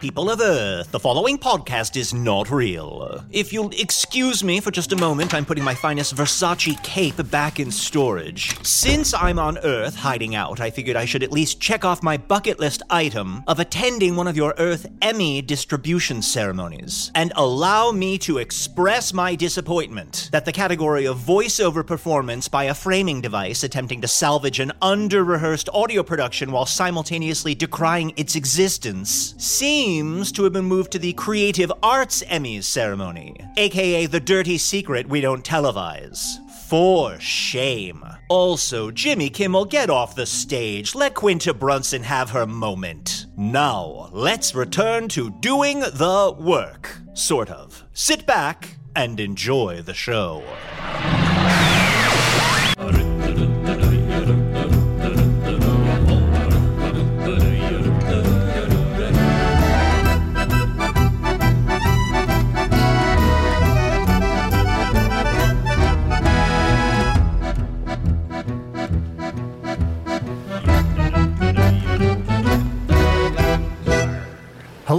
People of Earth, the following podcast is not real. If you'll excuse me for just a moment, I'm putting my finest Versace cape back in storage. Since I'm on Earth hiding out, I figured I should at least check off my bucket list item of attending one of your Earth Emmy distribution ceremonies. And allow me to express my disappointment that the category of voiceover performance by a framing device attempting to salvage an under rehearsed audio production while simultaneously decrying its existence seems to have been moved to the Creative Arts Emmys ceremony, aka the dirty secret we don't televise. For shame. Also, Jimmy Kimmel, get off the stage. Let Quinta Brunson have her moment. Now, let's return to doing the work. Sort of. Sit back and enjoy the show.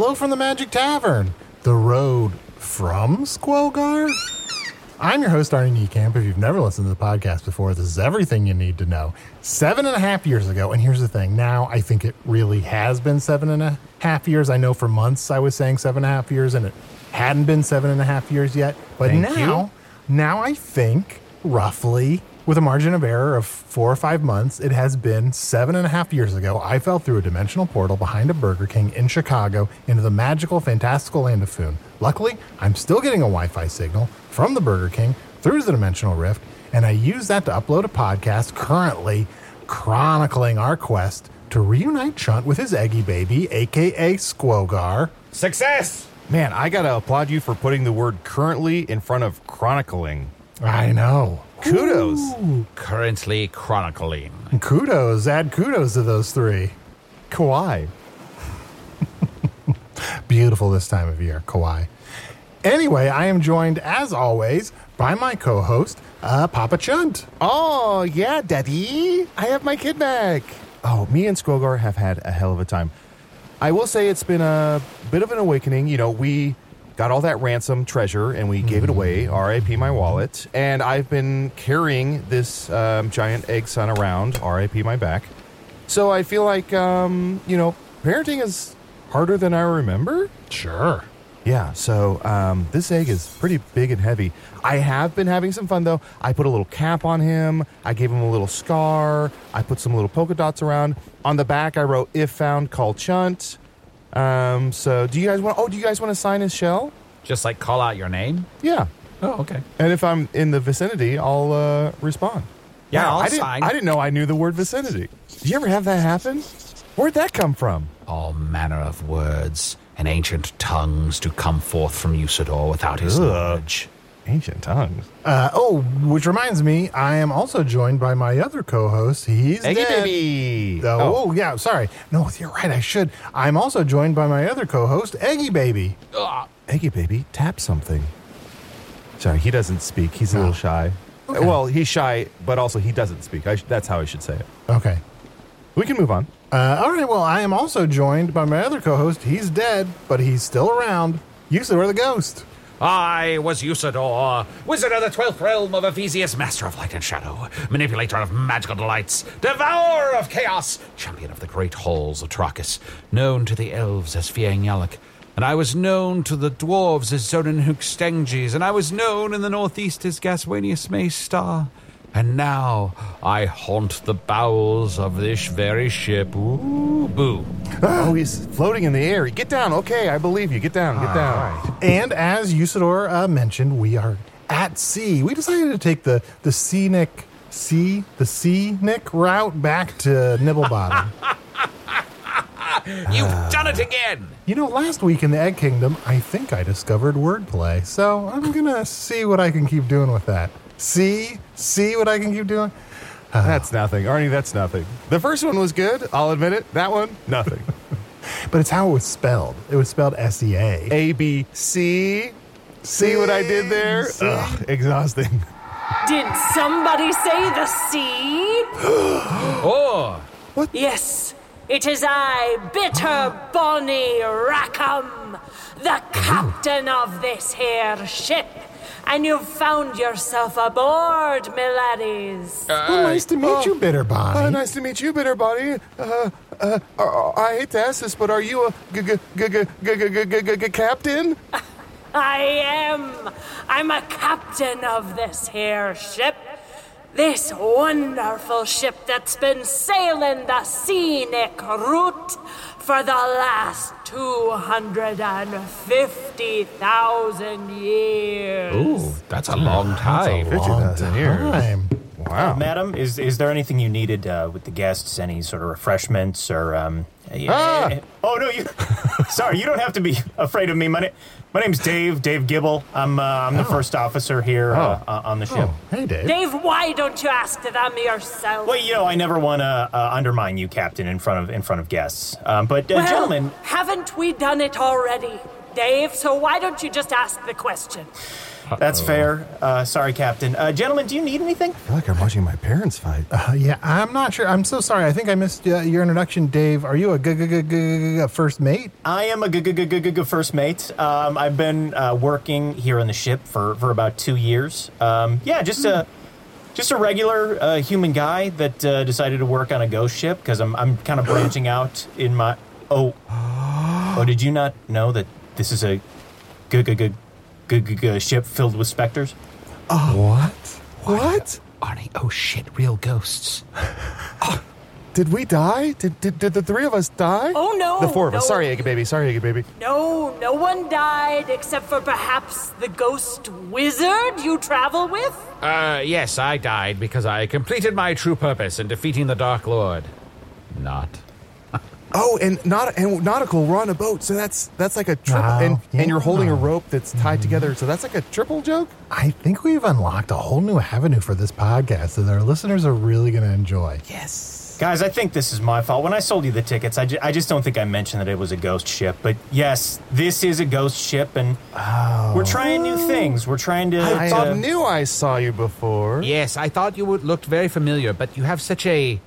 Hello from the Magic Tavern, the road from Squogar. I'm your host, Arnie Niekamp. If you've never listened to the podcast before, this is everything you need to know. Seven and a half years ago, and here's the thing now I think it really has been seven and a half years. I know for months I was saying seven and a half years, and it hadn't been seven and a half years yet. But Thank now, now I think roughly with a margin of error of four or five months, it has been seven and a half years ago. I fell through a dimensional portal behind a Burger King in Chicago into the magical, fantastical land of Foon. Luckily, I'm still getting a Wi Fi signal from the Burger King through the dimensional rift, and I use that to upload a podcast currently chronicling our quest to reunite Chunt with his eggy baby, aka Squogar. Success! Man, I gotta applaud you for putting the word currently in front of chronicling. I know. Kudos. Currently chronicling. Kudos. Add kudos to those three. Kawhi. Beautiful this time of year, Kauai. Anyway, I am joined, as always, by my co host, uh, Papa Chunt. Oh, yeah, Daddy. I have my kid back. Oh, me and Skogar have had a hell of a time. I will say it's been a bit of an awakening. You know, we got all that ransom treasure and we gave it away, RIP my wallet. And I've been carrying this um, giant egg son around, RIP my back. So I feel like, um, you know, parenting is harder than I remember. Sure. Yeah, so um, this egg is pretty big and heavy. I have been having some fun though. I put a little cap on him. I gave him a little scar. I put some little polka dots around. On the back, I wrote "If found, call Chunt." Um, so, do you guys want? Oh, do you guys want to sign his shell? Just like call out your name? Yeah. Oh, okay. And if I'm in the vicinity, I'll uh, respond. Yeah, I'll I didn't, sign. I didn't know I knew the word vicinity. Did you ever have that happen? Where'd that come from? All manner of words and ancient tongues do come forth from Usidore without his Ugh. knowledge. Ancient tongues. Uh, oh, which reminds me, I am also joined by my other co-host. He's Eggy dead. baby. Oh, oh, yeah, sorry. No, you're right. I should. I'm also joined by my other co-host, Eggy Baby. Eggy baby, tap something. Sorry, he doesn't speak. He's a little shy. Okay. Well, he's shy, but also he doesn't speak. I sh- that's how I should say it. Okay. We can move on. Uh, all right. Well, I am also joined by my other co-host. He's dead, but he's still around. Usidore the Ghost. I was Usidore, wizard of the twelfth realm of Ephysius, master of light and shadow, manipulator of magical delights, devourer of chaos, champion of the great halls of Terr'akkas, known to the elves as Fi'ang Yalok. And I was known to the dwarves as Zoenen Hoogstandjes, and I was known in the northeast as Gaswanius Maystar. And now I haunt the bowels of this very ship. Ooh, boo. Oh, he's floating in the air. Get down. Okay, I believe you. Get down. Get down. And as Usidore uh, mentioned, we are at sea. We decided to take the the scenic sea the scenic route back to Nibblebottom. You've done it again! you know, last week in the Egg Kingdom, I think I discovered wordplay. So I'm gonna see what I can keep doing with that. See, see what I can keep doing. That's nothing. Arnie, that's nothing. The first one was good. I'll admit it. That one, nothing. But it's how it was spelled. It was spelled S E A. A, B, C. See what I did there? See? Ugh, exhausting. Did somebody say the sea? Oh! What? Yes, it is I, Bitter Bonnie Rackham, the captain of this here ship and you've found yourself aboard, miladies. Uh, well, nice to meet uh, you, oh. Bitterbody. Uh, nice to meet you, Bitterbody. Uh, uh, uh, I hate to ask this, but are you a captain? I am. I'm a captain of this here ship. This wonderful ship that's been sailing the scenic route for the last 250,000 years. Ooh, that's a long time. That's a Long time. Wow. Madam, is is there anything you needed uh, with the guests? Any sort of refreshments or um? Ah! Oh no, you. sorry, you don't have to be afraid of me. My, na- my name's Dave. Dave Gibble. I'm uh, I'm the first officer here uh, uh, on the ship. Oh, hey, Dave. Dave, why don't you ask them yourself? Well, you know, I never want to uh, undermine you, Captain, in front of in front of guests. Um, but uh, Well, gentlemen, haven't we done it already, Dave? So why don't you just ask the question? That's fair. Uh, sorry, Captain. Uh, gentlemen, do you need anything? I feel like I'm watching my parents fight. Uh, yeah, I'm not sure. I'm so sorry. I think I missed uh, your introduction, Dave. Are you a g- g- g- g- g- first mate? I am a g- g- g- g- g- first mate. Um, I've been uh, working here on the ship for, for about two years. Um, yeah, just a just a regular uh, human guy that uh, decided to work on a ghost ship because I'm I'm kind of branching out in my oh oh. Did you not know that this is a g- g- g- g- g- g- ship filled with specters? What? What? Arnie, oh shit, real ghosts. Did we die? Did, did, did the three of us die? Oh, no, The four of us. no. Sorry, Eggy Baby. Sorry, Eggy Baby. No, no one died except for perhaps the ghost wizard you travel with. Uh, yes, I died because I completed my true purpose in defeating the Dark Lord. Not. Oh, and not and nautical. We're on a boat, so that's that's like a triple. Wow, and and you're holding a rope that's tied together, so that's like a triple joke. I think we've unlocked a whole new avenue for this podcast that our listeners are really going to enjoy. Yes, guys, I think this is my fault. When I sold you the tickets, I, ju- I just don't think I mentioned that it was a ghost ship. But yes, this is a ghost ship, and we're trying new things. We're trying to. I to- uh, knew I saw you before. Yes, I thought you would looked very familiar, but you have such a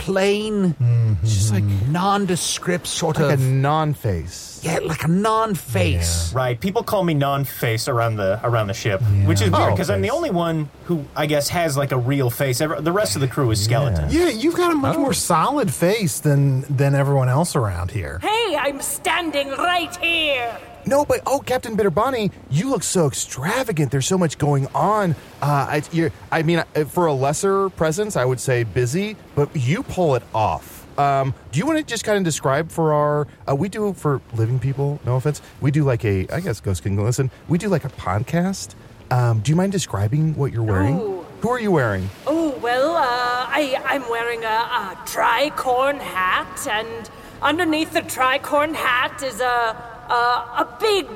plain, mm-hmm. just like nondescript sort like a non-face. yeah, like a non-face. Right. People call me non-face around the around the ship, which is weird Oh, because I'm the only one who I guess has like a real face. The rest of the crew is skeletons. Yeah, you've got a much oh. more solid face than than everyone else around here. Hey, I'm standing right here. No, but oh, Captain Bitterbonnie, you look so extravagant. There's so much going on. Uh, I, you're, I mean, uh, for a lesser presence, I would say busy, but you pull it off. Um, do you want to just kind of describe for our? Uh, we do for living people. No offense. We do like a. I guess Ghost can listen. We do like a podcast. Um, do you mind describing what you're wearing? Oh. Who are you wearing? Oh well, uh, I I'm wearing a, a tricorn hat, and underneath the tricorn hat is a a, a big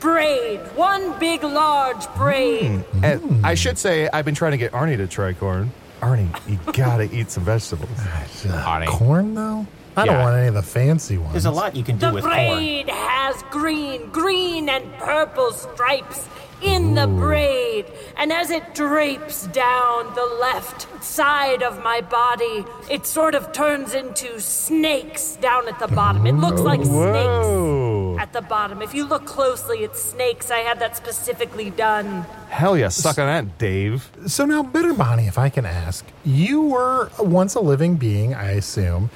braid. One big, large braid. Hmm. And I should say, I've been trying to get Arnie to try corn. Arnie, you gotta eat some vegetables. Ah, uh, Arnie. Corn, though? I don't Yeah. want any of the fancy ones. There's a lot you can do The with corn. The braid has green, green and purple stripes in the braid. And as it drapes down the left side of my body, it sort of turns into snakes down at the bottom. It looks like Whoa. snakes at the bottom. If you look closely, it's snakes. I had that specifically done. Hell yeah, suck on that, Dave. So now, Bitter Bonnie, if I can ask, you were once a living being, I assume.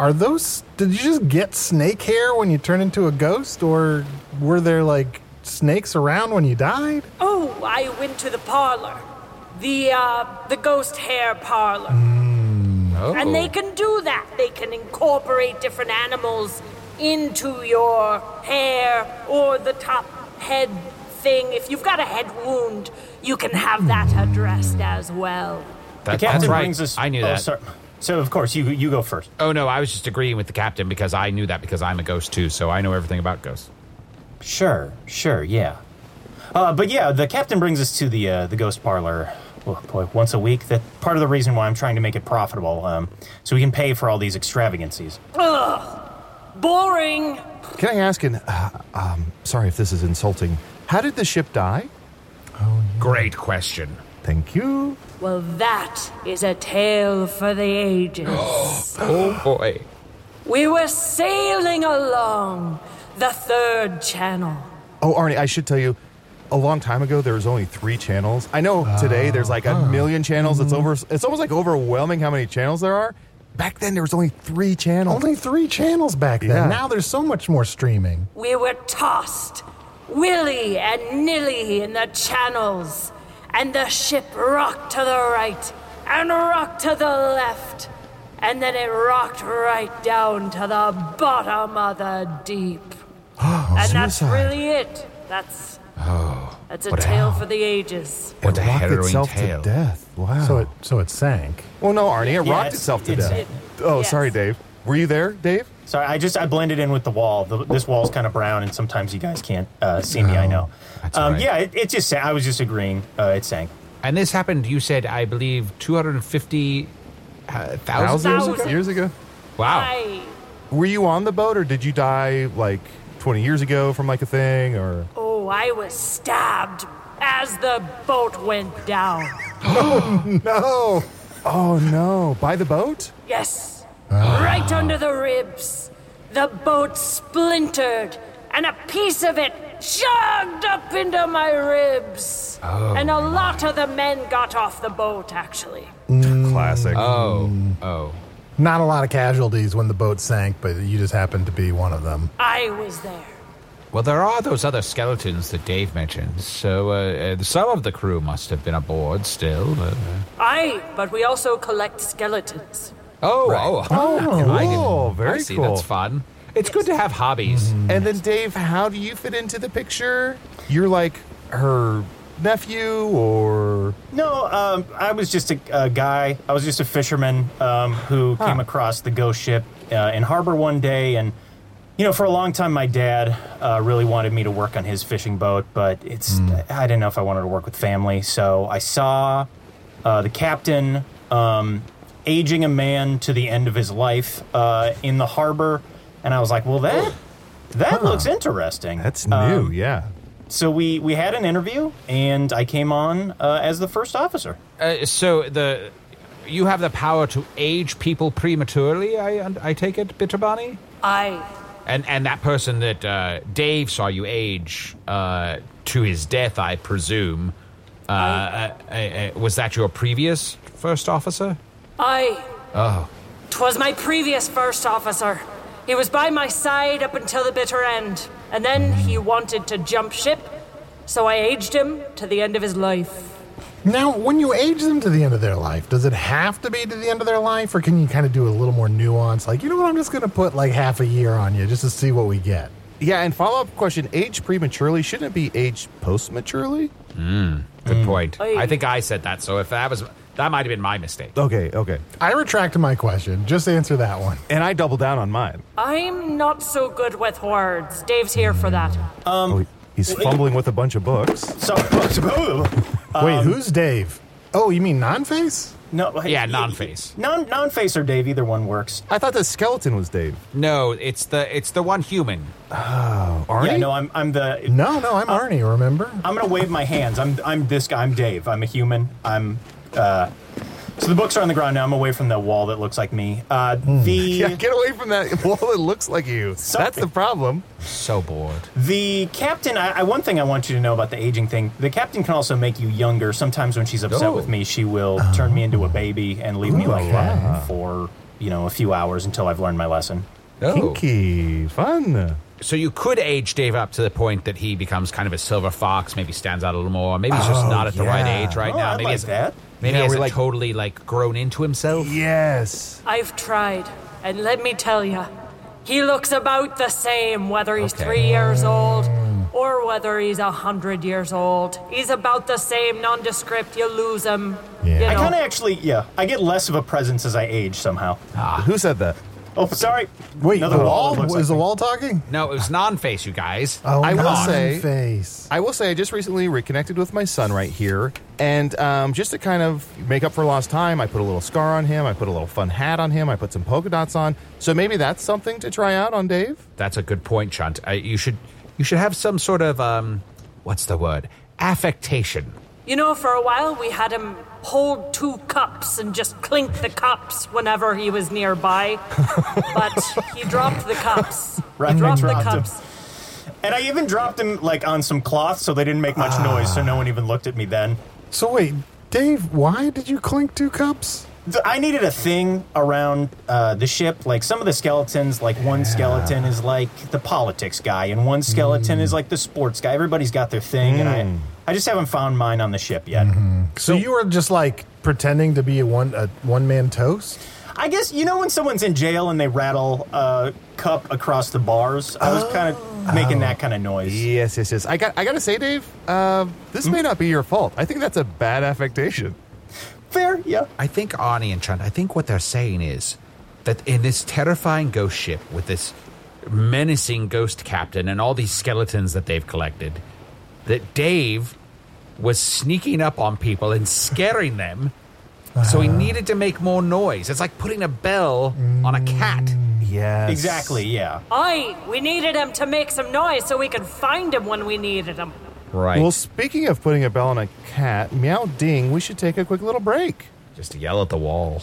Are those? Did you just get snake hair when you turned into a ghost, or were there like snakes around when you died? Oh, I went to the parlor. The uh the ghost hair parlor. Oh. And they can do that. They can incorporate different animals into your hair or the top head thing. If you've got a head wound, you can have that addressed as well. That- The captain that's right. brings us. I knew oh, that. Sorry. So of course you you go first. Oh no, I was just agreeing with the captain because I knew that because I'm a ghost too, so I know everything about ghosts. Sure, sure, yeah. Uh, but yeah, the captain brings us to the uh, the ghost parlor. Oh boy, once a week. That part of the reason why I'm trying to make it profitable, um, so we can pay for all these extravagancies. Boring. Can I ask, and uh, um, sorry if this is insulting, how did the ship die? Great question. Thank you. Well, that is a tale for the ages. Oh boy. we were sailing along the third channel. Oh, Arnie, I should tell you, a long time ago there was only three channels. I know today there's like a million channels. It's over. It's almost like overwhelming how many channels there are. Back then there was only three channels. Only three channels back then. Yeah. Now there's so much more streaming. We were tossed, willy and nilly in the channels, and the ship rocked to the right and rocked to the left, and then it rocked right down to the bottom of the deep. Oh, and that's really it. That's that's a what tale hell. for the ages. What a it rocked harrowing itself tale. to death. Wow. So it so it sank. well, no, Arnie, it Yeah, rocked it's- itself to it's- death. it- oh, yes. sorry, Dave. Were you there, Dave? Sorry, I just I blended in with the wall. The, this wall's kind of brown, and sometimes you guys can't uh, see me. I know. That's Um, all right. Yeah, it, it just sa- I was just agreeing. Uh, it sank. And this happened, you said, I believe, 250 uh, thousand? Thousand years ago? Years ago. Wow. I Were you on the boat, or did you die like 20 years ago from like a thing, or? oh, I was stabbed as the boat went down. Oh, no. Oh no! By the boat? Yes, right ah. under the ribs. The boat splintered, and a piece of it chugged up into my ribs. Oh, and a lot of the men got off the boat, actually. Mm. Classic. Oh, mm. oh. Not a lot of casualties when the boat sank, but you just happened to be one of them. I was there. Well, there are those other skeletons that Dave mentioned, so uh, uh, some of the crew must have been aboard still. Uh, Aye, but we also collect skeletons. oh, oh, Oh, I didn't- cool. Very I see, cool. That's fun. It's good to have hobbies. And then, Dave, how do you fit into the picture? You're like her nephew, or No, um, I was just a, a guy. I was just a fisherman um, who came across the ghost ship uh, in harbor one day, and you know, for a long time, my dad uh, really wanted me to work on his fishing boat, but it's I didn't know if I wanted to work with family, so I saw uh, the captain um, aging a man to the end of his life uh, in the harbor, and I was like, well, that that looks interesting. that's Um, new, yeah. so we we had an interview, and I came on uh, as the first officer. Uh, so the you have the power to age people prematurely. I I take it, Bitterbonnie? I And and that person that uh, Dave saw you age uh, to his death, I presume. Uh, uh, uh, uh, was that your previous first officer? I. Oh, Twas my previous first officer. He was by my side up until the bitter end, and then he wanted to jump ship, so I aged him to the end of his life. Now, when you age them to the end of their life, does it have to be to the end of their life, or can you kind of do a little more nuance? Like, you know what, I'm just going to put like half a year on you just to see what we get. Yeah, and follow up question: Age prematurely shouldn't it be aged postmaturely? good point. Oy. I think I said that. So if that was that might have been my mistake. Okay, okay. I retract my question. Just answer that one. And I double down on mine. I'm not so good with words. Dave's here for that. Um, He's fumbling with a bunch of books. So, Wait, who's Dave? Oh, you mean non-face? no, Yeah, non-face. non non face or Dave, either one works. I thought the skeleton was Dave. No, it's the it's the one human. Oh. Arnie? Yeah, no, I'm I'm the No, no, I'm Arnie. Remember? I'm gonna wave my hands. I'm I'm this guy. I'm Dave. I'm a human. I'm uh. So the books are on the ground now. I'm away from the wall that looks like me. Uh, the Yeah, get away from that wall that looks like you. Sorry. That's the problem. So bored. The captain, I, I, one thing I want you to know about the aging thing the captain can also make you younger. Sometimes when she's upset Oh. with me, she will turn me into a baby and leave me like that for, you know, a few hours until I've learned my lesson. Oh. Kinky. Fun. So you could age Dave up to the point that he becomes kind of a silver fox, maybe stands out a little more. Maybe he's just Oh, not at the right yeah. age right Oh, now. I'd maybe like he's that. Maybe Yeah, he like- totally like grown into himself. Yes. I've tried, and let me tell you, he looks about the same whether he's Okay. three years old or whether he's a hundred years old. He's about the same, nondescript. You lose him. Yeah. You I kind of actually, yeah, I get less of a presence as I age somehow. Ah, Who said that? Oh, sorry. Wait, Another the wall wall? that Is like the me. wall talking? No, it was non-face, you guys. Oh, I will say- non-face. I will say, I just recently reconnected with my son right here, and um, just to kind of make up for lost time, I put a little scar on him, I put a little fun hat on him, I put some polka dots on. So maybe that's something to try out on Dave. That's a good point, Chunt. Uh, you should you should have some sort of um, what's the word? Affectation. You know, for a while we had him hold two cups and just clink the cups whenever he was nearby. but he dropped the cups. Right, he dropped the dropped 'em. cups. And I even dropped him like on some cloth so they didn't make much ah. noise, so no one even looked at me then. So wait, Dave, why did you clink two cups? I needed a thing around uh, the ship. Like some of the skeletons, like one skeleton is like the politics guy, and one skeleton is hmm. like the sports guy. Everybody's got their thing, and I, hmm. I just haven't found mine on the ship yet. So, you were just like pretending to be a one a one man toast? I guess you know when someone's in jail and they rattle a cup across the bars. I was kind of making that kind of noise. Yes, yes, yes. I got. I got to say, Dave, uh, this may not be your fault. I think that's a bad affectation. Fair, yeah. I think Arnie and Chunt, I think what they're saying is that in this terrifying ghost ship with this menacing ghost captain and all these skeletons that they've collected, that Dave was sneaking up on people and scaring them. So he uh-huh. needed to make more noise. It's like putting a bell on a cat. Mm, yes, Exactly, yeah. Aye, we needed him to make some noise so we could find him when we needed him. Right. Well, speaking of putting a bell on a cat, meow ding. We should take a quick little break. Just to yell at the wall.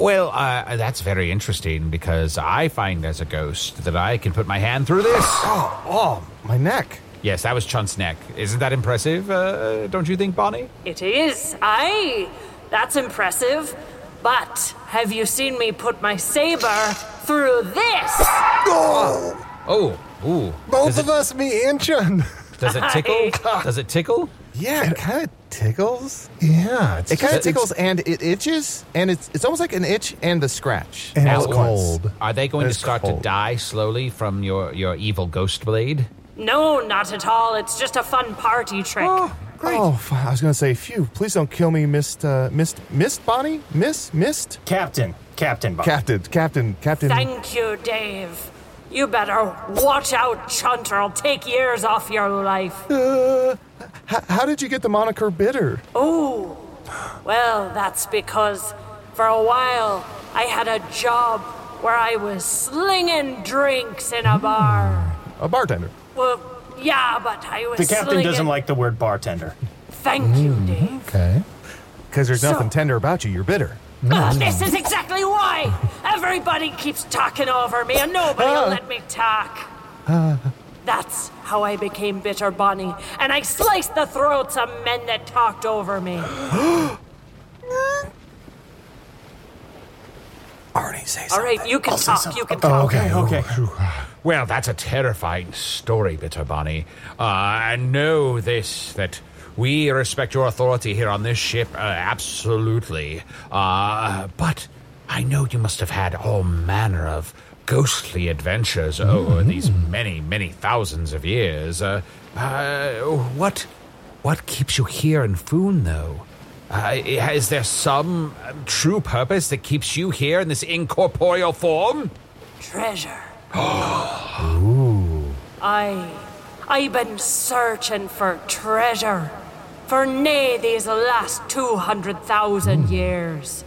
Well, uh, that's very interesting because I find as a ghost that I can put my hand through this. Oh, oh my neck. Yes, that was Chunt's neck. Isn't that impressive? Uh, don't you think, Bonnie? It is. Aye, that's impressive. But have you seen me put my saber through this? Oh, ooh. Both does of it, us, me and Chun. Does it tickle? does it tickle? Yeah, it kind of tickles. Yeah, it's It kind of just- tickles and it itches, and it's it's almost like an itch and the scratch. And all it's at cold. Are they going to It's start cold. to die slowly from your, your evil ghost blade? No, not at all. It's just a fun party trick. Oh, f- I was gonna say, phew! Please don't kill me, Mist, uh, Mist, Mist, Bonnie, Miss, Mist, Captain, Captain Bob. Captain, Captain, Captain. Thank you, Dave. You better watch out, Chunt, or I'll take years off your life. Uh, h- how did you get the moniker bitter? Oh, Well, that's because for a while I had a job where I was slinging drinks in a bar. A bartender. Well, yeah, but I was The captain slinging... doesn't like the word bartender. Thank you, Dave. Okay. Because there's So- nothing tender about you. You're bitter. Ah, this is exactly why! Everybody keeps talking over me and nobody will let me talk. That's how I became Bitter Bonnie, and I sliced the throats of men that talked over me. Arnie, say All right, you can talk. You can Oh, talk. okay. okay. Well, that's a terrifying story, Bitter Bonnie. Uh, and know this that we respect your authority here on this ship, uh, absolutely. Uh, but I know you must have had all manner of ghostly adventures over these many, many thousands of years. Uh, uh, what, what keeps you here in Foon, though? Uh, is there some uh, true purpose that keeps you here in this incorporeal form? Treasure. Ooh. I. I've been searching for treasure for nay these last 200,000 years.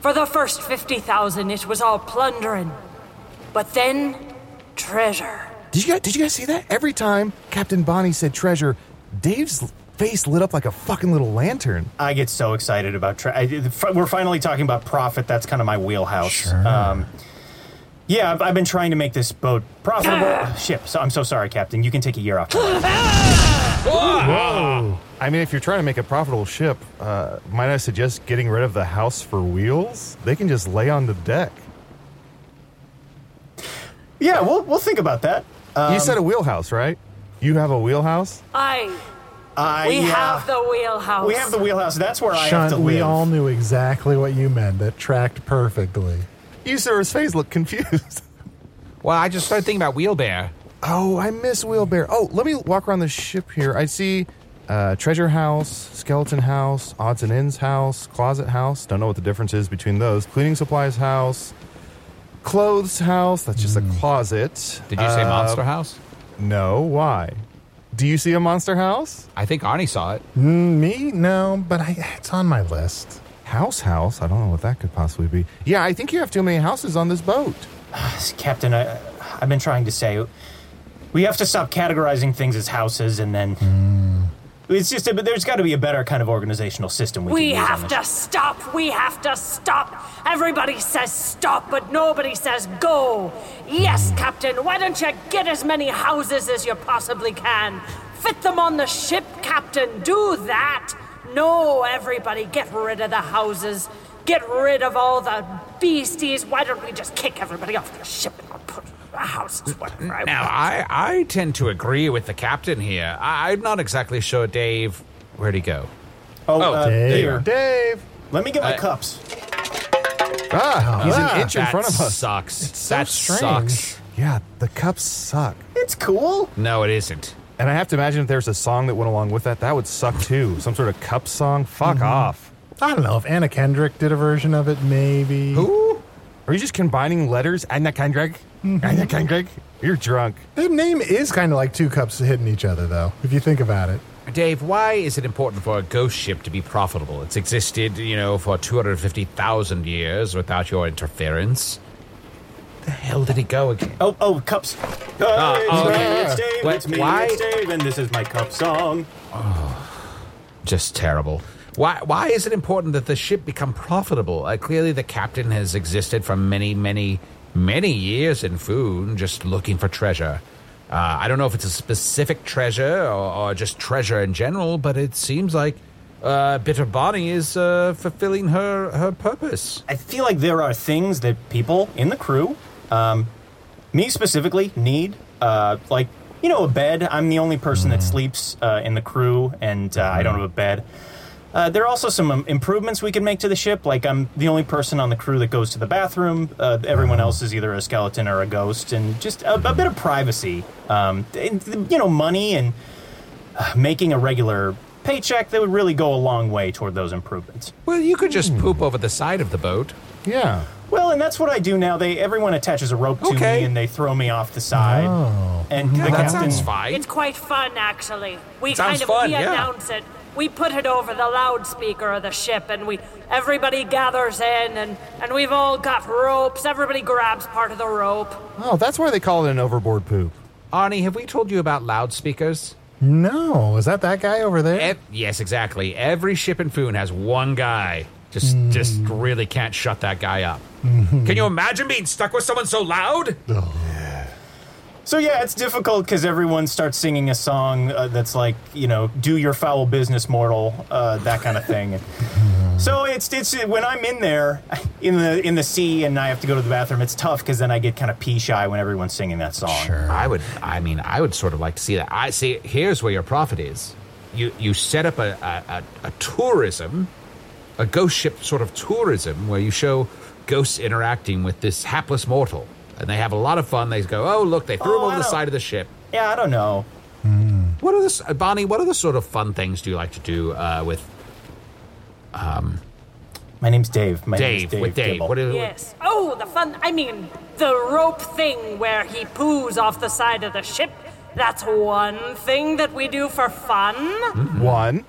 For the first 50,000, it was all plundering. But then, treasure. Did you guys, did you guys see that? Every time Captain Bonnie said treasure, Dave's face lit up like a fucking little lantern. I get so excited about. Tra- I, f- we're finally talking about profit. That's kind of my wheelhouse. Sure. Um, yeah, I've, I've been trying to make this boat profitable. Ship. So I'm so sorry, Captain. You can take a year off. I mean, if you're trying to make a profitable ship, uh, might I suggest getting rid of the house for wheels? They can just lay on the deck. Yeah, we'll we'll think about that. Um, you said a wheelhouse, right? You have a wheelhouse? I. I, We uh, have the wheelhouse. we have the wheelhouse. That's where I have to Chunt, live. we all knew exactly what you meant. That tracked perfectly. You saw his face look confused. Well, I just started thinking about Wheelbear. Oh, I miss Wheelbear. Oh, let me walk around the ship here. I see uh, treasure house, skeleton house, odds and ends house, closet house. Don't know what the difference is between those. Cleaning supplies house, clothes house. That's just a closet. Did you say Uh, Monster House? No. Why? Do you see a monster house? I think Arnie saw it. Mm, me? No, but I, it's on my list. House house? I don't know what that could possibly be. Yeah, I think you have too many houses on this boat. Captain, I, I've been trying to say we have to stop categorizing things as houses, and then it's just a, there's got to be a better kind of organizational system we, We can use on have to stop. We have to stop. Everybody says stop, but nobody says go. Yes, hmm. Captain, why don't you get as many houses as you possibly can? Fit them on the ship, Captain. Do that. No, everybody, get rid of the houses. Get rid of all the beasties. Why don't we just kick everybody off the ship and put the houses whatever I Now. I, I tend to agree with the captain here. I, I'm not exactly sure, Dave. Where'd he go? Oh, Oh, uh, Dave. here. Dave! Let me get my Uh, cups. Ah, he's Ah, an inch in front of us. sucks. so that strange. sucks. Yeah, the cups suck. It's cool. No, it isn't. And I have to imagine if there's a song that went along with that, that would suck too. Some sort of cup song. Fuck off. I don't know if Anna Kendrick did a version of it. Maybe. Who? Are you just combining letters? Anna Kendrick? Anna Kendrick? You're drunk. The name is kind of like two cups hitting each other, though, if you think about it. Dave, why is it important for a ghost ship to be profitable? It's existed, you know, for 250,000 years without your interference. The hell did he go again? Oh, oh, cups. Hey, oh, okay. It's Dave. What- It's me. why- It's Dave, and this is my cup song. Just terrible. Why, why is it important that the ship become profitable? Uh, clearly, the captain has existed for many, many, many years in Foon, just looking for treasure. Uh, I don't know if it's a specific treasure or, or just treasure in general, but it seems like uh, Bitter Bonnie is uh, fulfilling her, her purpose. I feel like there are things that people in the crew, um, me specifically, need. Uh, like, you know, a bed. I'm the only person that sleeps uh, in the crew, and uh, I don't have a bed. Uh, there are also some um, improvements we can make to the ship. Like, I'm the only person on the crew that goes to the bathroom. Uh, everyone else is either a skeleton or a ghost, and just a, a bit of privacy. Um, and, you know, money and uh, making a regular paycheck that would really go a long way toward those improvements. Well, you could just poop over the side of the boat. Yeah. Well, and that's what I do now. They everyone attaches a rope to Okay. me and they throw me off the side. Oh. And the that captain sounds fine. It's quite fun, actually. We Sounds kind of fun, we yeah. announce it. We put it over the loudspeaker of the ship, and we everybody gathers in, and and we've all got ropes. Everybody grabs part of the rope. Oh, that's why they call it an overboard poop. Arnie, have we told you about loudspeakers? No, is that that guy over there? Ev- yes, exactly. Every ship in Foon has one guy. Just, hmm. just really can't shut that guy up. Hmm. Can you imagine being stuck with someone so loud? Oh, So yeah, it's difficult because everyone starts singing a song uh, that's like, you know, "Do your foul business, mortal," uh, that kind of thing. so it's it's when I'm in there in the in the sea and I have to go to the bathroom. It's tough because then I get kind of pee shy when everyone's singing that song. Sure. I would. I mean, I would sort of like to see that. I see. Here's where your profit is. You you set up a a, a, a tourism, a ghost ship sort of tourism where you show ghosts interacting with this hapless mortal, and they have a lot of fun. They go, oh look, they threw him Oh, over I the don't- side of the ship. Yeah, I don't know. Hmm. What are the uh, Bonnie? What are the sort of fun things do you like to do uh, with um, My name's Dave. My name's Dave? Dave with Dave, Gibble. what is? Yes. Oh, the fun. I mean, the rope thing where he poos off the side of the ship. That's one thing that we do for fun. Hmm. One.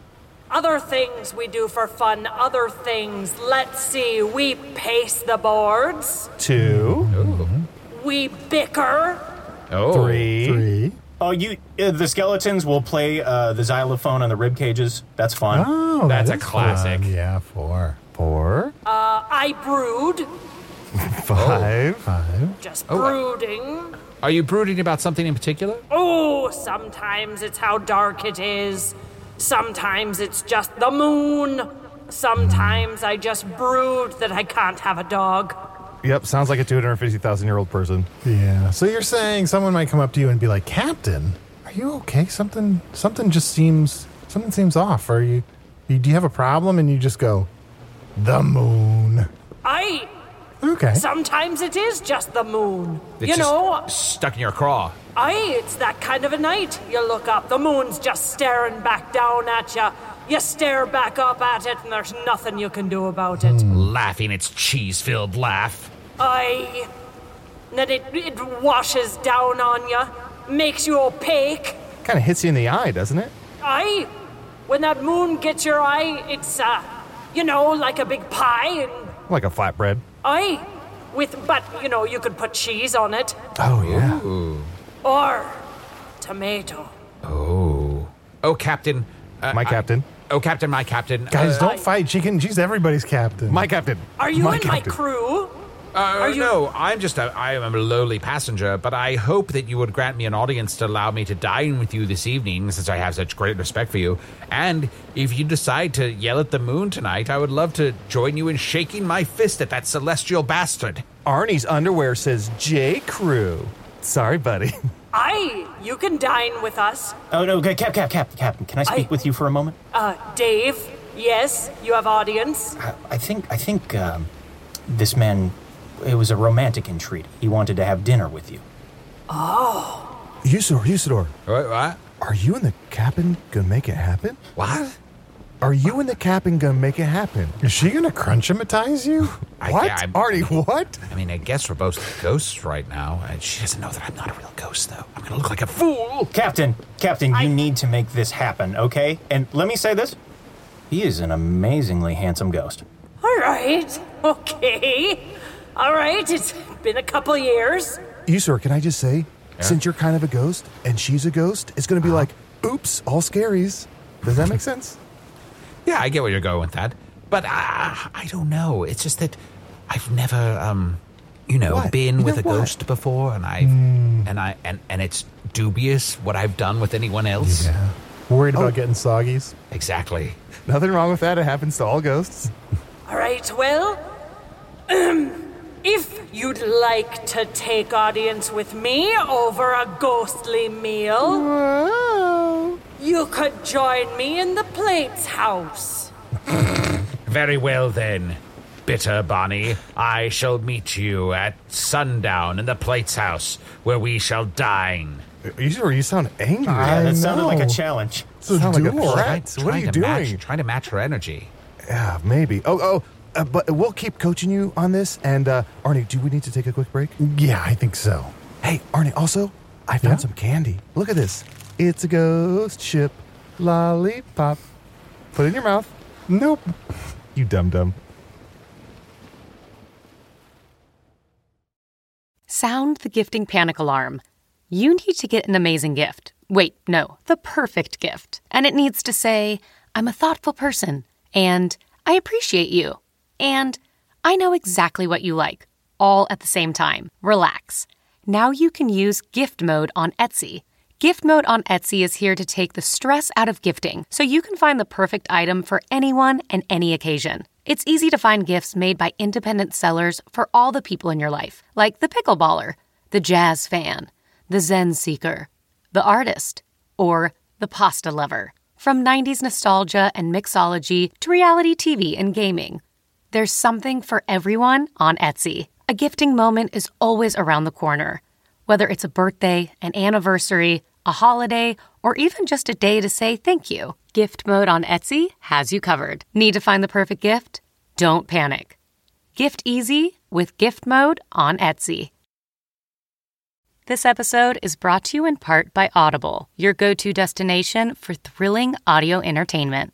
Other things we do for fun. Other things. Let's see. We pace the boards. Two. We bicker. Oh, Three. Three. Oh, you uh, the skeletons will play uh, the xylophone on the rib cages. That's fun. Oh, That's that a classic. fun. Yeah, four. Four. Uh, I brood. Five. Five. Just Oh, brooding. Are you brooding about something in particular? Oh, sometimes it's how dark it is. Sometimes it's just the moon. Sometimes I just brood that I can't have a dog. Yep, sounds like a 250,000 year old person. Yeah. So you're saying someone might come up to you and be like, "Captain, are you okay? Something, something just seems, something seems off. Are you, you do you have a problem?" And you just go, "The moon." I. Okay. Sometimes it is just the moon. It's you just know, stuck in your craw. I. It's that kind of a night. You look up, the moon's just staring back down at you. You stare back up at it, and there's nothing you can do about it. Laughing its cheese-filled laugh. I. Then it, it washes down on you, makes you opaque. Kind of hits you in the eye, doesn't it? Aye. When that moon gets your eye, it's, uh, you know, like a big pie, and Like a flatbread. aye. With, but, you know, you could put cheese on it. Oh, yeah. Or tomato. Oh. Oh, Captain. Uh, My I- captain. oh, Captain, my Captain. Guys, uh, don't fight. She can. She's everybody's captain. My captain. Are you my in my crew? Uh, you- No, I'm just a, I am a lowly passenger, but I hope that you would grant me an audience to allow me to dine with you this evening, since I have such great respect for you. And if you decide to yell at the moon tonight, I would love to join you in shaking my fist at that celestial bastard. Arnie's underwear says J. Crew. Sorry, buddy. Aye, you can dine with us. Oh no, okay, Cap, Cap, Cap, Captain. Can I speak I- with you for a moment? Uh, Dave, yes, you have audience. I, I think I think um, this man. It was a romantic entreaty. He wanted to have dinner with you. Oh. Usidore, Usidore, What? What? are you and the captain gonna make it happen? What? Are you and the captain gonna make it happen? Is she gonna crunchematize you? I- what? I'm- Arnie, what? I mean, I guess we're both ghosts right now, and she doesn't know that I'm not a real ghost, though. I'm gonna look like a fool. Captain, Captain, I- you need to make this happen, okay? And let me say this: he is an amazingly handsome ghost. All right, okay. All right, it's been a couple years. Usidore, can I just say, since you're kind of a ghost and she's a ghost, it's gonna be like, oops, all scaries. Does that make sense? Yeah, I get where you're going with that, but uh, I don't know. It's just that I've never, um, you know, What? been You with know a what? ghost before, and I, and I, and and it's dubious what I've done with anyone else. Yeah. Worried about Oh. getting soggies? Exactly. Nothing wrong with that. It happens to all ghosts. All right, well, if you'd like to take audience with me over a ghostly meal, you could join me in the plates house. Very well then, bitter Bonnie. I shall meet you at sundown in the plates house, where we shall dine. Usidore, you sound angry. Yeah, I that sounded like a challenge. It's a Sound like a duel. threat. What are you to match- doing? trying to match her energy. Yeah, maybe. Oh, oh, uh, but we'll keep coaching you on this. And uh, Arnie, do we need to take a quick break? Yeah, I think so. Hey, Arnie. Also, I found Yeah? some candy. Look at this. It's a ghost ship, lollipop. Put it in your mouth. Nope. You dum dum. Sound the gifting panic alarm. You need to get an amazing gift. Wait, no, the perfect gift. And it needs to say, I'm a thoughtful person, and I appreciate you, and I know exactly what you like, all at the same time. Relax. Now you can use gift mode on Etsy. Gift mode on Etsy is here to take the stress out of gifting so you can find the perfect item for anyone and any occasion. It's easy to find gifts made by independent sellers for all the people in your life, like the pickleballer, the jazz fan, the Zen seeker, the artist, or the pasta lover. From 90s nostalgia and mixology to reality TV and gaming, there's something for everyone on Etsy. A gifting moment is always around the corner. Whether it's a birthday, an anniversary, a holiday, or even just a day to say thank you, Gift Mode on Etsy has you covered. Need to find the perfect gift? Don't panic. Gift easy with Gift Mode on Etsy. This episode is brought to you in part by Audible, your go to destination for thrilling audio entertainment.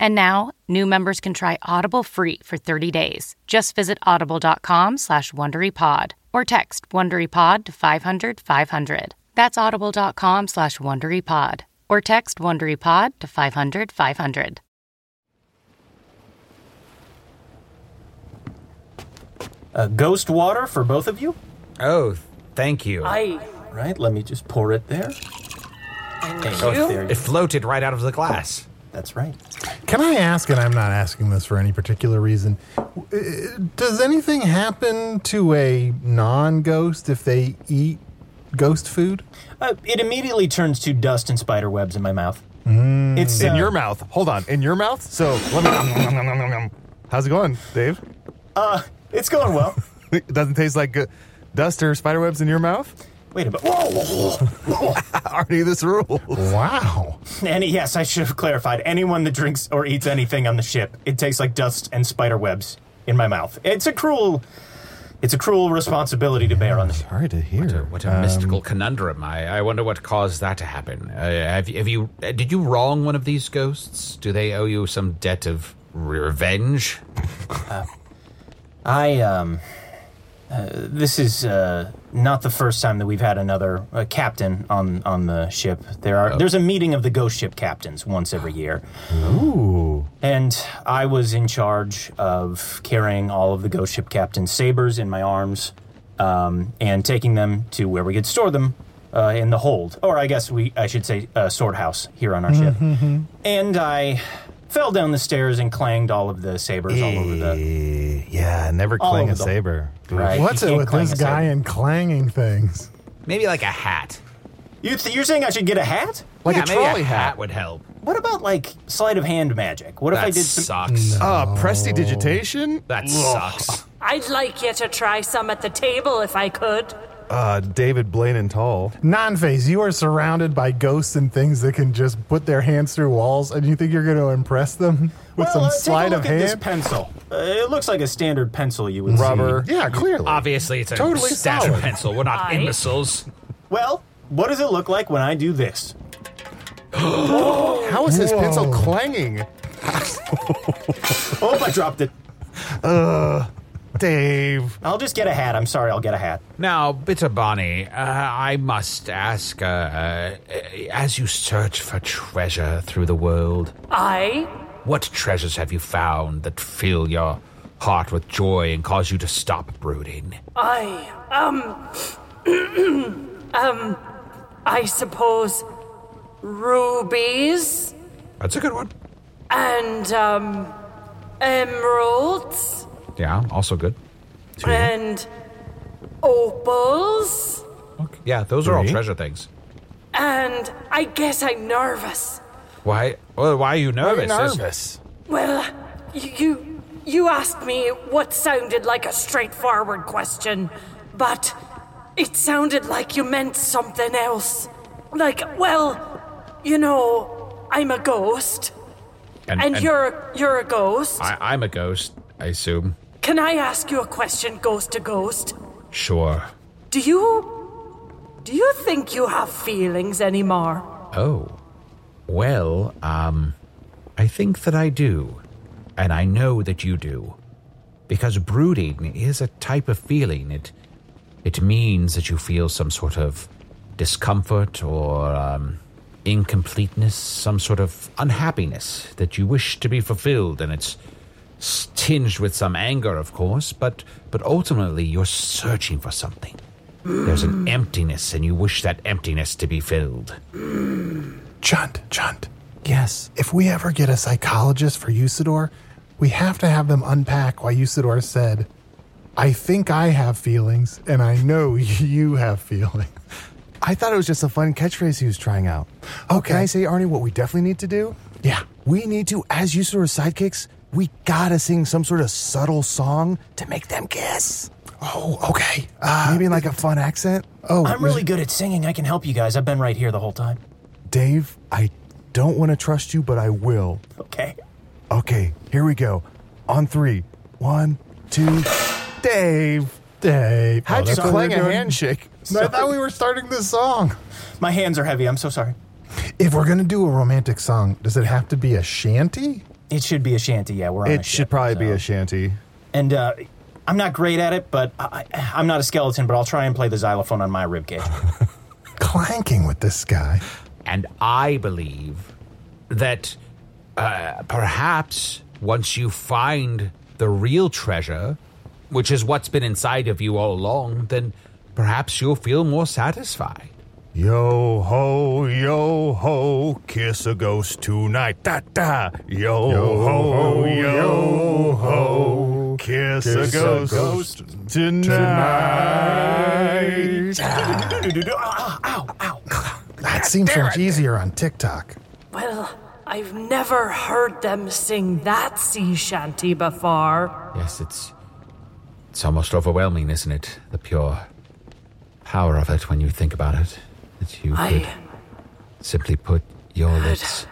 And now, new members can try Audible free for 30 days. Just visit audible.com slash WonderyPod or text WonderyPod to 500 500. That's audible.com slash WonderyPod or text WonderyPod to 500 500. Uh, ghost water for both of you? Oh, thank you. I. Right, let me just pour it there. Thank Hey, you. there It floated right out of the glass. That's right. Can I ask, and I'm not asking this for any particular reason, does anything happen to a non ghost if they eat ghost food? Uh, it immediately turns to dust and spider webs in my mouth. It's In uh, your mouth. Hold on. In your mouth? So let me. How's it going, Dave? Uh, it's going well. It doesn't taste like uh, dust or spider webs in your mouth? Wait a minute. Whoa, whoa, whoa, Already this rule. Wow. whoa. And yes, I should have clarified. Anyone that drinks or eats anything on the ship, it tastes like dust and spider webs in my mouth. It's a cruel, it's a cruel responsibility to bear on the ship. Sorry to hear. What a mystical conundrum. I, I wonder what caused that to happen. Uh, have, you- have you? uh, Did you wrong one of these ghosts? Do they owe you some debt of revenge? I um, uh, this is uh, not the first time that we've had another uh, captain on on the ship. There are there's a meeting of the ghost ship captains once every year. Ooh. And I was in charge of carrying all of the ghost ship captain's sabers in my arms um, and taking them to where we could store them uh, in the hold, or I guess we I should say uh, sword house here on our ship. And I fell down the stairs and clanged all of the sabers all over the. Eh, Yeah, never All clang over a the- saber. Right. What's you it can't with clang this a guy saber. and clanging things? Maybe like a hat. You th- you're saying I should get a hat? Like yeah, a maybe trolley a hat. hat would help. What about like sleight of hand magic? What if That I did some? sucks. Uh, prestidigitation? That sucks. I'd like you to try some at the table if I could. Uh, David Blaine and Tall. Non phase, you are surrounded by ghosts and things that can just put their hands through walls, and you think you're going to impress them with well, some uh, sleight take a of look at this pencil. Uh, it looks like a standard pencil you would Rubber. see. Yeah, clearly. Obviously, it's a Totally standard solid. pencil. We're not Aye. imbeciles. Well, what does it look like when I do this? How is his Whoa. pencil clanging? Oh, I dropped it. Dave. I'll just get a hat. I'm sorry, I'll get a hat. Now, Bitter Bonnie, uh, I must ask, uh, uh, as you search for treasure through the world, I. what treasures have you found that fill your heart with joy and cause you to stop brooding? I. Um. um. I suppose. Rubies. That's a good one. And, um. Emeralds. Yeah, also good. And. Opals. Okay. Yeah, those are all treasure things. And I guess I'm nervous. Why? Well, why are you nervous? nervous. Well, you, you you asked me what sounded like a straightforward question, but it sounded like you meant something else. Like, well, you know, I'm a ghost, and, you're you're a ghost. I, I'm a ghost, I assume. Can I ask you a question, ghost to ghost? Sure. Do you do you think you have feelings anymore? Oh. Well, um, I think that I do. And I know that you do. Because brooding is a type of feeling. It, it means that you feel some sort of discomfort or um, incompleteness, some sort of unhappiness that you wish to be fulfilled, and it's tinged with some anger, of course, but, but ultimately you're searching for something. There's an emptiness, and you wish that emptiness to be filled. Chunt, Chunt. Yes. If we ever get a psychologist for Usidore, we have to have them unpack why Usidore said, I think I have feelings, and I know you have feelings. I thought it was just a fun catchphrase he was trying out. Oh, can Okay. I say, Arnie, what we definitely need to do? Yeah. We need to, as Usidore's sidekicks, we gotta sing some sort of subtle song to make them kiss. Oh, okay. Uh, Maybe in like a fun accent. oh, I'm really good at singing. I can help you guys. I've been right here the whole time. Dave, I don't want to trust you, but I will. Okay. Okay, here we go. On three. One, two. Dave, Dave. how'd Oh, you that's what clang a doing? handshake? I thought we were starting this song. My hands are heavy. I'm so sorry. If we're gonna do a romantic song, does it have to be a shanty? It should be a shanty. Yeah, we're on a It should ship, probably be a shanty. And uh, I'm not great at it, but I, I- I'm not a skeleton. But I'll try and play the xylophone on my ribcage. Clanking with this guy. And I believe that uh, perhaps once you find the real treasure, which is what's been inside of you all along, then perhaps you'll feel more satisfied. Yo ho, yo ho, kiss a ghost tonight. Da da. Yo, ho, yo ho, kiss, a ghost, tonight. ow, ow. That seems so much easier on TikTok. Well, I've never heard them sing that sea shanty before. Yes, it's it's almost overwhelming, isn't it? The pure power of it when you think about it. That you could simply put your lips.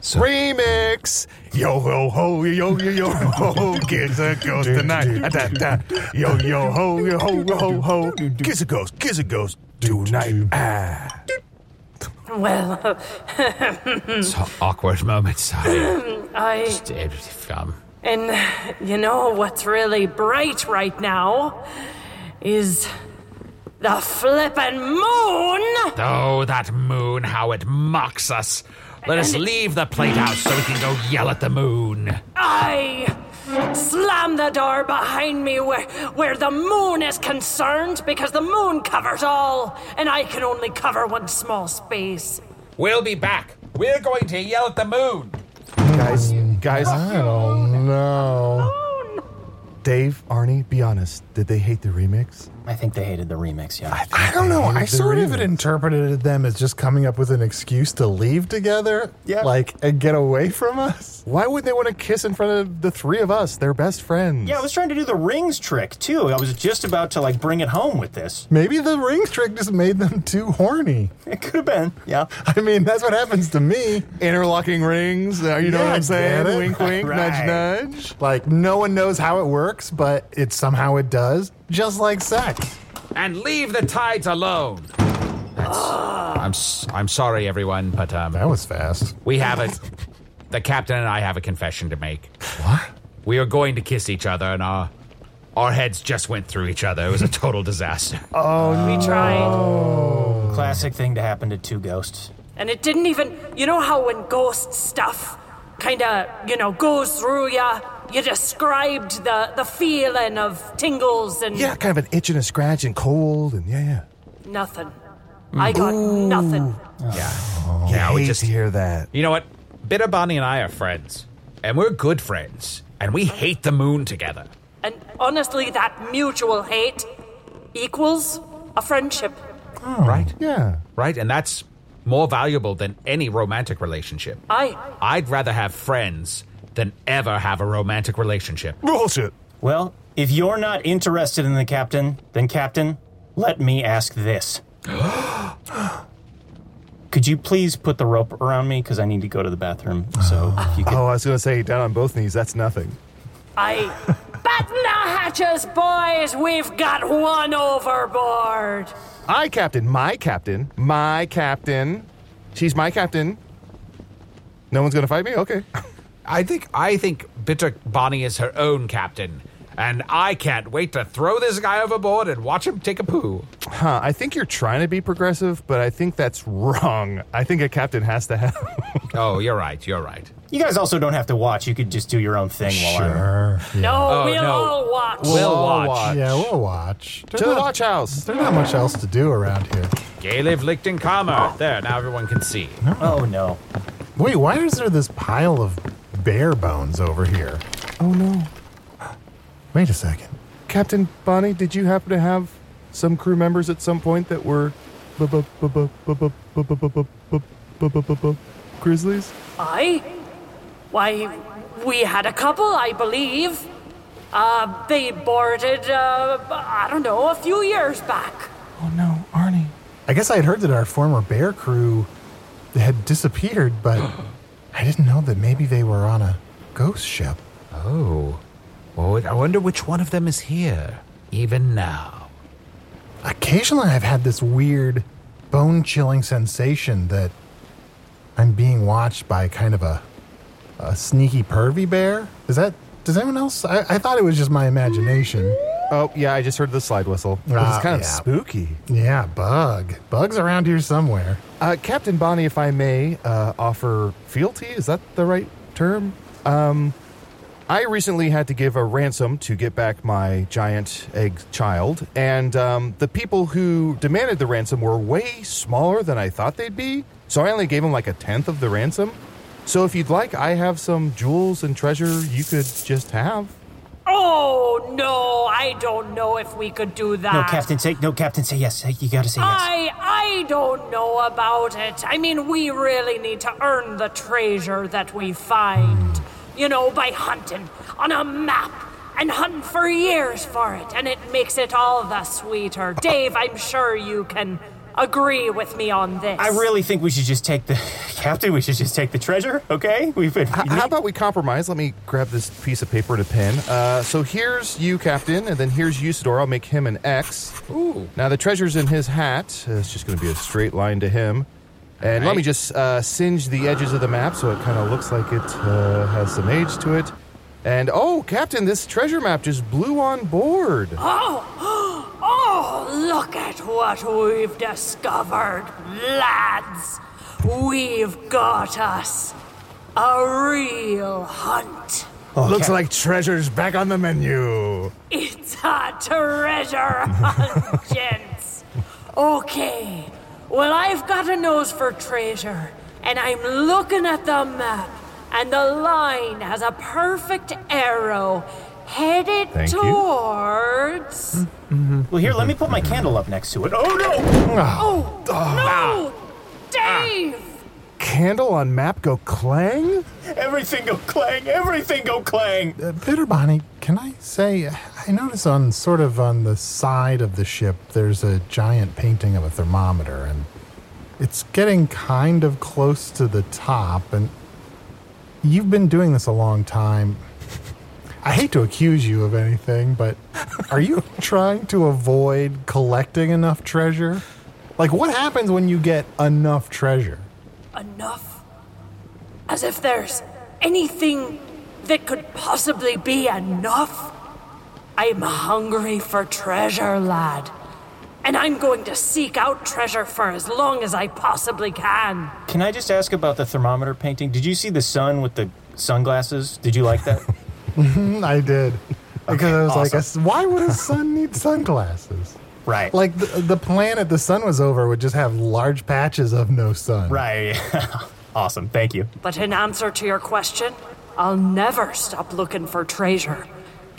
So Remix. Yo ho ho, yo yo yo ho, kiss a ghost tonight. Da da. Yo yo ho, yo ho ho ho, kiss a ghost, kiss a ghost tonight. Ah. well, so awkward moments. I, I if, um, and you know what's really bright right now is the flippin' moon. Oh, that moon, how it mocks us. Let us leave the plate house so we can go yell at the moon. I slam the door behind me where where the moon is concerned because the moon covers all and I can only cover one small space. We'll be back. We're going to yell at the moon. Guys, guys, I don't know. Dave, Arnie, be honest. Did they hate the remix? I think they hated the remix. Yeah. I don't know. I hated the sort of remix. interpreted them as just coming up with an excuse to leave together. Yeah. Like, and get away from us. Why would they want to kiss in front of the three of us? They're best friends. Yeah, I was trying to do the rings trick too. I was just about to like bring it home with this. Maybe the rings trick just made them too horny. It could have been. Yeah. I mean, that's what happens to me. interlocking rings. Uh, you know Yeah, what I I'm saying? Wink, wink, Right. nudge, nudge. Like, no one knows how it works, but it somehow it does, just like sex. And leave the tides alone. That's, I'm s- I'm sorry, everyone, but um, That was fast. we have a the captain and I have a confession to make. What? We are going to kiss each other, and our our heads just went through each other. It was a total disaster. Oh we tried. Classic thing to happen to two ghosts. And it didn't even, you know how when ghost stuff kind of, you know, goes through ya, you described the, the feeling of tingles and Yeah, kind of an itch and a scratch and cold and yeah, yeah. nothing. Hmm. I got nothing. yeah, oh, Yeah, we hate just to hear that. You know what? Bitter Bonnie and I are friends, and we're good friends, and we hate the moon together. And honestly, that mutual hate equals a friendship. Oh, right? Yeah. Right? And that's more valuable than any romantic relationship. I, I'd rather have friends than ever have a romantic relationship. Bullshit. Well, if you're not interested in the captain, then captain, let me ask this. Could you please put the rope around me because I need to go to the bathroom? So if you could. Oh, I was going to say down on both knees. That's nothing. I batten the hatches, boys. We've got one overboard. I captain, my captain, my captain. She's my captain. No one's going to fight me? Okay. I think I think Bitter Bonnie is her own captain, and I can't wait to throw this guy overboard and watch him take a poo. Huh, I think you're trying to be progressive, but I think that's wrong. I think a captain has to have. Oh, you're right. You're right. You guys also don't have to watch. You could just do your own thing while I'm. Sure. Yeah. No, Oh, we'll no. all watch. We'll all watch. Yeah, we'll watch. to the watch house. There's not much else to do around here. Galev Lichten Kammer. There, now everyone can see. Oh no. Wait, why is there this pile of bare bones over here. Oh no. Wait a second. Captain Bonnie, did you happen to have some crew members at some point that were grizzlies? I? Why, we had a couple, I believe. Uh, they boarded, uh, I don't know, a few years back. Oh no, Arnie. I guess I had heard that our former bear crew had disappeared, but I didn't know that maybe they were on a ghost ship. Oh. Oh, I wonder which one of them is here, even now. Occasionally, I've had this weird, bone chilling sensation that I'm being watched by kind of a, a sneaky, pervy bear. Is that, does anyone else? I, I thought it was just my imagination. Oh yeah, I just heard the slide whistle. But Ah, it's kind of yeah. spooky. Yeah, bug. Bug's around here somewhere. Uh, Captain Bonnie, if I may uh, offer fealty, is that the right term? Um, I recently had to give a ransom to get back my giant egg child, and um, the people who demanded the ransom were way smaller than I thought they'd be. So I only gave them like a tenth of the ransom. So if you'd like, I have some jewels and treasure you could just have. Oh, no, I don't know if we could do that. No, Captain, say no. Captain, say yes. You gotta say yes. I I don't know about it. I mean, we really need to earn the treasure that we find. You know, by hunting on a map and hunting for years for it, and it makes it all the sweeter. Dave, I'm sure you can agree with me on this. I really think we should just take the captain. We should just take the treasure. Okay, we've been. H- how about we compromise? Let me grab this piece of paper and a pen. Uh, so here's you, Captain, and then here's Usidore. I'll make him an X. Ooh. Now the treasure's in his hat. Uh, It's just going to be a straight line to him. And let me just uh, singe the edges of the map so it kind of looks like it uh, has some age to it. And oh, Captain, this treasure map just blew on board. Oh, oh, look at what we've discovered, lads. We've got us a real hunt. Looks like treasure's back on the menu. It's a treasure hunt, gents. Okay, well, I've got a nose for treasure, and I'm looking at the map, and the line has a perfect arrow headed Thank you. towards. Well, here, let me put my candle up next to it. Oh no! Ah. Oh, ah. no! Ah. Dave! Candle on map go clang? Everything go clang! Everything go clang! Uh, Bitter Bonnie, can I say, I notice on sort of on the side of the ship, there's a giant painting of a thermometer, and it's getting kind of close to the top. And you've been doing this a long time. I hate to accuse you of anything, but are you trying to avoid collecting enough treasure? Like, what happens when you get enough treasure? Enough? As if there's anything that could possibly be enough? I'm hungry for treasure, lad. And I'm going to seek out treasure for as long as I possibly can. Can I just ask about the thermometer painting? Did you see the sun with the sunglasses? Did you like that? I did. Because I was like, why would a sun need sunglasses? right. Like the, the planet the sun was over would just have large patches of no sun. right. awesome. Thank you. But in answer to your question, I'll never stop looking for treasure.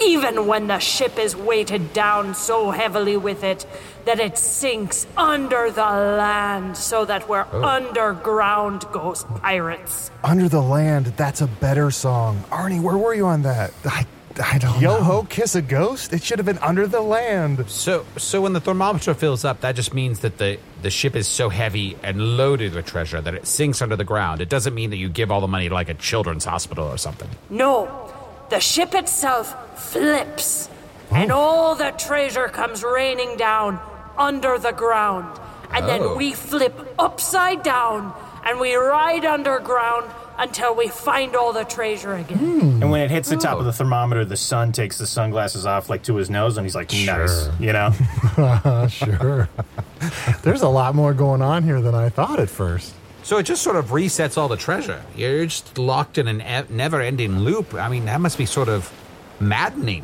Even when the ship is weighted down so heavily with it that it sinks under the land so that we're oh. underground ghost pirates. Under the Land, that's a better song. Arnie, where were you on that? I, I don't know. Yo know. ho, kiss a ghost? It should have been Under the Land. So, so when the thermometer fills up, that just means that the, the ship is so heavy and loaded with treasure that it sinks under the ground. It doesn't mean that you give all the money to like a children's hospital or something. No, the ship itself flips, and all the treasure comes raining down under the ground. And Oh. then we flip upside down and we ride underground until we find all the treasure again. And when it hits the top of the thermometer, the sun takes the sunglasses off like to his nose, and he's like, "Nice," you know. Uh, sure. There's a lot more going on here than I thought at first. So it just sort of resets all the treasure. You're just locked in an e- never-ending loop. I mean, that must be sort of maddening.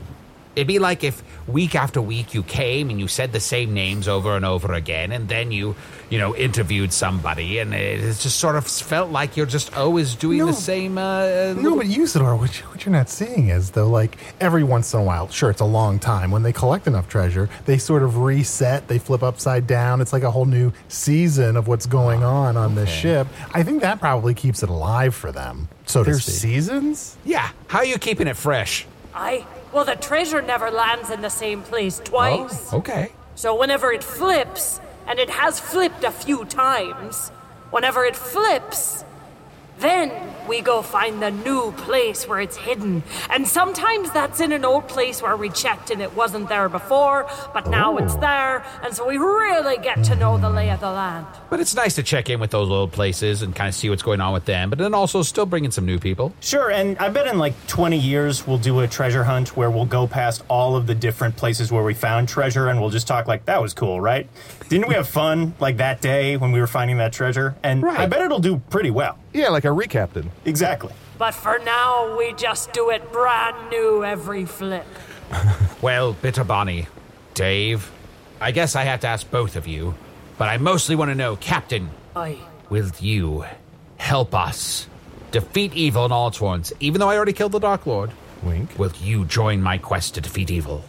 It'd be like if week after week you came and you said the same names over and over again, and then you, you know, interviewed somebody, and it just sort of felt like you're just always doing No. the same. Uh, No, but Usidore, what, you, what you're not seeing is, though, like every once in a while, sure, it's a long time. When they collect enough treasure, they sort of reset, they flip upside down. It's like a whole new season of what's going on on this ship. I think that probably keeps it alive for them, so to There's speak. seasons? yeah. How are you keeping it fresh? I. Well, the treasure never lands in the same place twice. Oh, okay. So whenever it flips, and it has flipped a few times, whenever it flips, then we go find the new place where it's hidden. And sometimes that's in an old place where we checked and it wasn't there before, but now it's there, and so we really get to know the lay of the land. But it's nice to check in with those old places and kind of see what's going on with them, but then also still bring in some new people. Sure, and I bet in like 20 years we'll do a treasure hunt where we'll go past all of the different places where we found treasure and we'll just talk like that was cool, right? Didn't we have fun like that day when we were finding that treasure? And I bet it'll do pretty well. Yeah, like a recaptain. Exactly. But for now, we just do it brand new every flip. Well, Bitter Bonnie, Dave, I guess I have to ask both of you, but I mostly want to know, Captain, Aye. will you help us defeat evil in all its forms? Even though I already killed the Dark Lord, Wink. will you join my quest to defeat evil?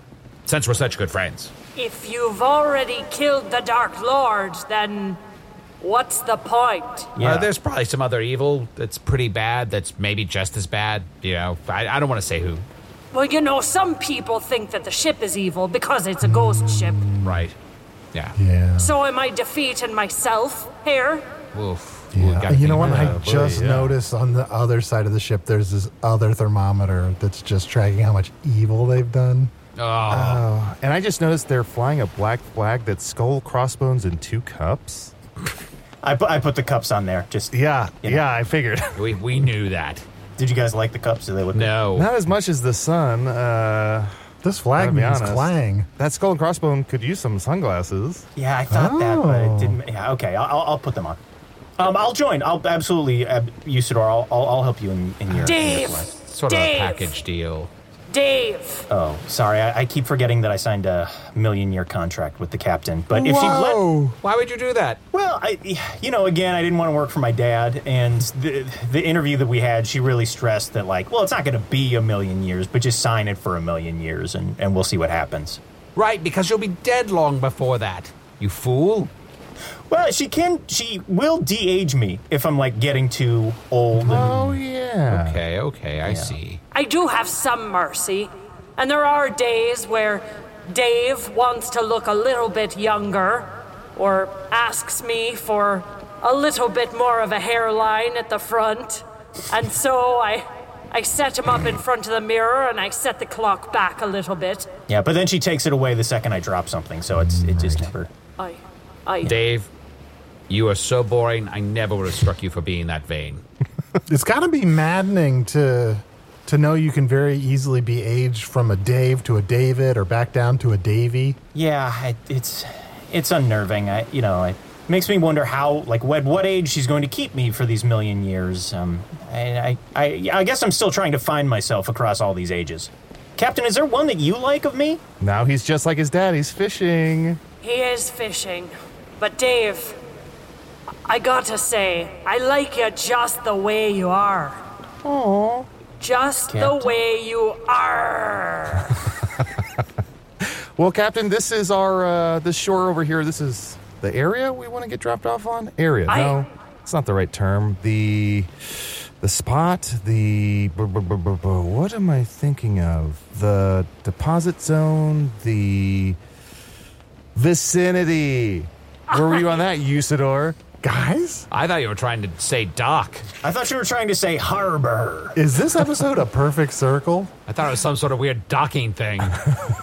Since we're such good friends. If you've already killed the Dark Lord, then what's the point? Yeah. Uh, there's probably some other evil that's pretty bad, that's maybe just as bad. You know, I, I don't want to say who. Well, you know, some people think that the ship is evil because it's a ghost ship. Right. Yeah. Yeah. So am I defeating myself here? Oof. Yeah. You know what? I that. just yeah. noticed on the other side of the ship, there's this other thermometer that's just tracking how much evil they've done. Oh, Oh, and I just noticed they're flying a black flag that's skull, crossbones, and two cups. I put, I put the cups on there. Just Yeah, You know. yeah, I figured. we, we knew that. Did you guys like the cups? Did they look good? No. Not as much as the sun. Uh, This flag Gotta be means honest. clang. that skull and crossbone could use some sunglasses. Yeah, I thought that, but Oh. it didn't. Yeah, okay, I'll, I'll- I'll put them on. Um, I'll join. I'll absolutely, ab- Usidore. I'll, I'll, I'll help you in, in your. in your Dave! Sort of a package deal. Dave! Oh, sorry. I, I keep forgetting that I signed a million-year contract with the captain. But if you let, Why would you do that? well, I, you know, again, I didn't want to work for my dad, and the the interview that we had, she really stressed that, like, well, it's not going to be a million years, but just sign it for a million years, and and we'll see what happens. Right, because you'll be dead long before that. You fool. Well, she can, she will de-age me if I'm like getting too old. And, Oh yeah. Okay, okay, I see. I do have some mercy, and there are days where Dave wants to look a little bit younger, or asks me for a little bit more of a hairline at the front, and so I. I set him up in front of the mirror and I set the clock back a little bit. Yeah, but then she takes it away the second I drop something, so it's it just never. I, I. Dave, you are so boring. I never would have struck you for being that vain. It's got to be maddening to to know you can very easily be aged from a Dave to a David or back down to a Davy. Yeah, I, it's it's unnerving. I you know it makes me wonder how like what what age she's going to keep me for these million years. Um, I I I, I guess I'm still trying to find myself across all these ages. Captain, is there one that you like of me? Now he's just like his dad. He's fishing. He is fishing. But Dave, I gotta say, I like you just the way you are. Oh, just Captain. the way you are. Well, Captain, this is our uh, this shore over here. This is the area we want to get dropped off on. Area? I- no, it's not the right term. The the spot. The b- b- b- b- b- what am I thinking of? The deposit zone. The vicinity. Where were you on that, Usidore? Guys, I thought you were trying to say dock. I thought you were trying to say harbor. is this episode a perfect circle? I thought it was some sort of weird docking thing.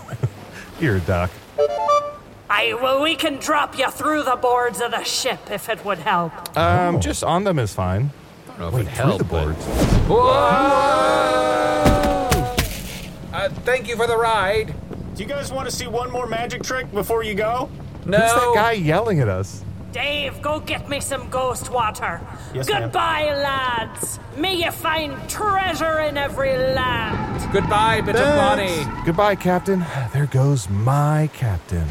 Here, Doc. I well, we can drop you through the boards of the ship if it would help. Um, just on them is fine. I don't know if Wait, it through helped, the but- boards. Whoa! Uh, thank you for the ride. Do you guys want to see one more magic trick before you go? No. Who's that guy yelling at us? Dave, go get me some ghost water. Yes, ma'am. Goodbye, lads. May you find treasure in every land. Goodbye, bit of body. Goodbye, Captain. There goes my captain.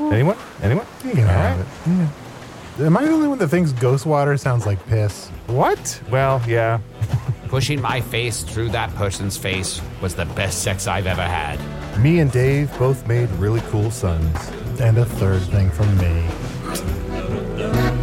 Anyone? Anyone? You can have it. Yeah. Am I the only one that thinks ghost water sounds like piss? What? Well, yeah. Pushing my face through that person's face was the best sex I've ever had. Me and Dave both made really cool sons. And a third thing from me.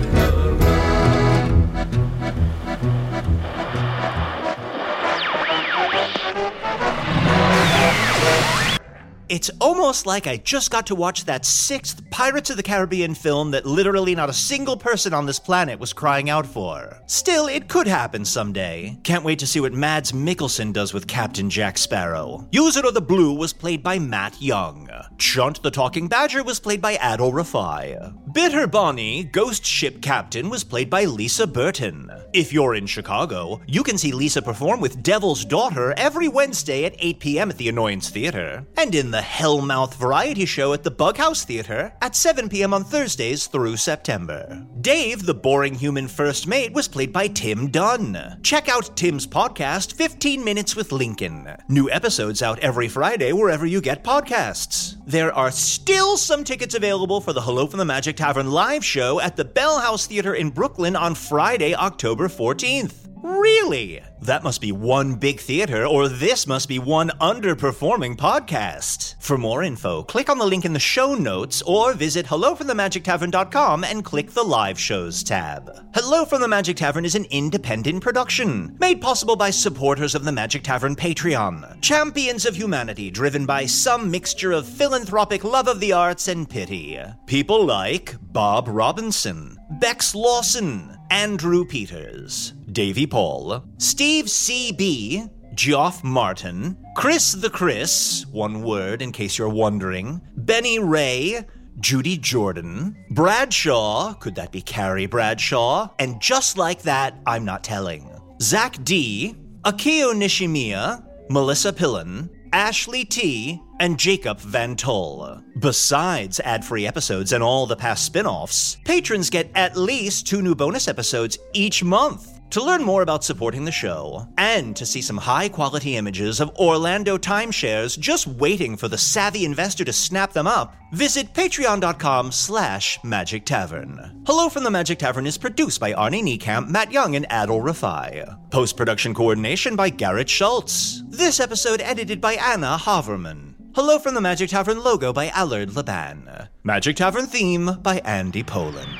It's almost like I just got to watch that sixth Pirates of the Caribbean film that literally not a single person on this planet was crying out for. Still, it could happen someday. Can't wait to see what Mads Mikkelsen does with Captain Jack Sparrow. Usidore the Blue was played by Matt Young. Chunt the Talking Badger was played by Adal Rifai. Bitter Bonnie, Ghost Ship Captain, was played by Lisa Burton. If you're in Chicago, you can see Lisa perform with Devil's Daughter every Wednesday at 8 p.m. at the Annoyance Theater, and in the Hellmouth Variety Show at the Bughouse Theater at 7 p.m. on Thursdays through September. Dave, the boring human first mate, was played by Tim Dunn. Check out Tim's podcast, 15 Minutes with Lincoln. New episodes out every Friday wherever you get podcasts. There are still some tickets available for the Hello from the Magic Tavern live show at the Bell House Theater in Brooklyn on Friday, October 14th. Really? That must be one big theater, or this must be one underperforming podcast. For more info, click on the link in the show notes or visit hellofromthemagictavern.com and click the live shows tab. Hello from the Magic Tavern is an independent production, made possible by supporters of the Magic Tavern Patreon, champions of humanity driven by some mixture of philanthropic love of the arts and pity. People like Bob Robinson, Bex Lawson, Andrew Peters, Davy Paul, Steve C.B., Geoff Martin, Chris the Chris, one word in case you're wondering, Benny Ray, Judy Jordan, Bradshaw, could that be Carrie Bradshaw? And just like that, I'm not telling. Zach D, Akio Nishimiya, Melissa Pillen, Ashley T, and Jacob Van Toll. Besides ad free episodes and all the past spin offs, patrons get at least two new bonus episodes each month. To learn more about supporting the show, and to see some high quality images of Orlando timeshares just waiting for the savvy investor to snap them up, visit patreon.com slash magic tavern. Hello from the Magic Tavern is produced by Arnie Niekamp, Matt Young, and Adal Rifai. Post production coordination by Garrett Schultz. This episode edited by Anna Havermann. Hello from the Magic Tavern logo by Allard Laban. Magic Tavern theme by Andy Poland.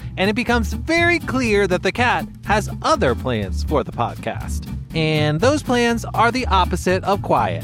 and it becomes very clear that the cat has other plans for the podcast. And those plans are the opposite of quiet.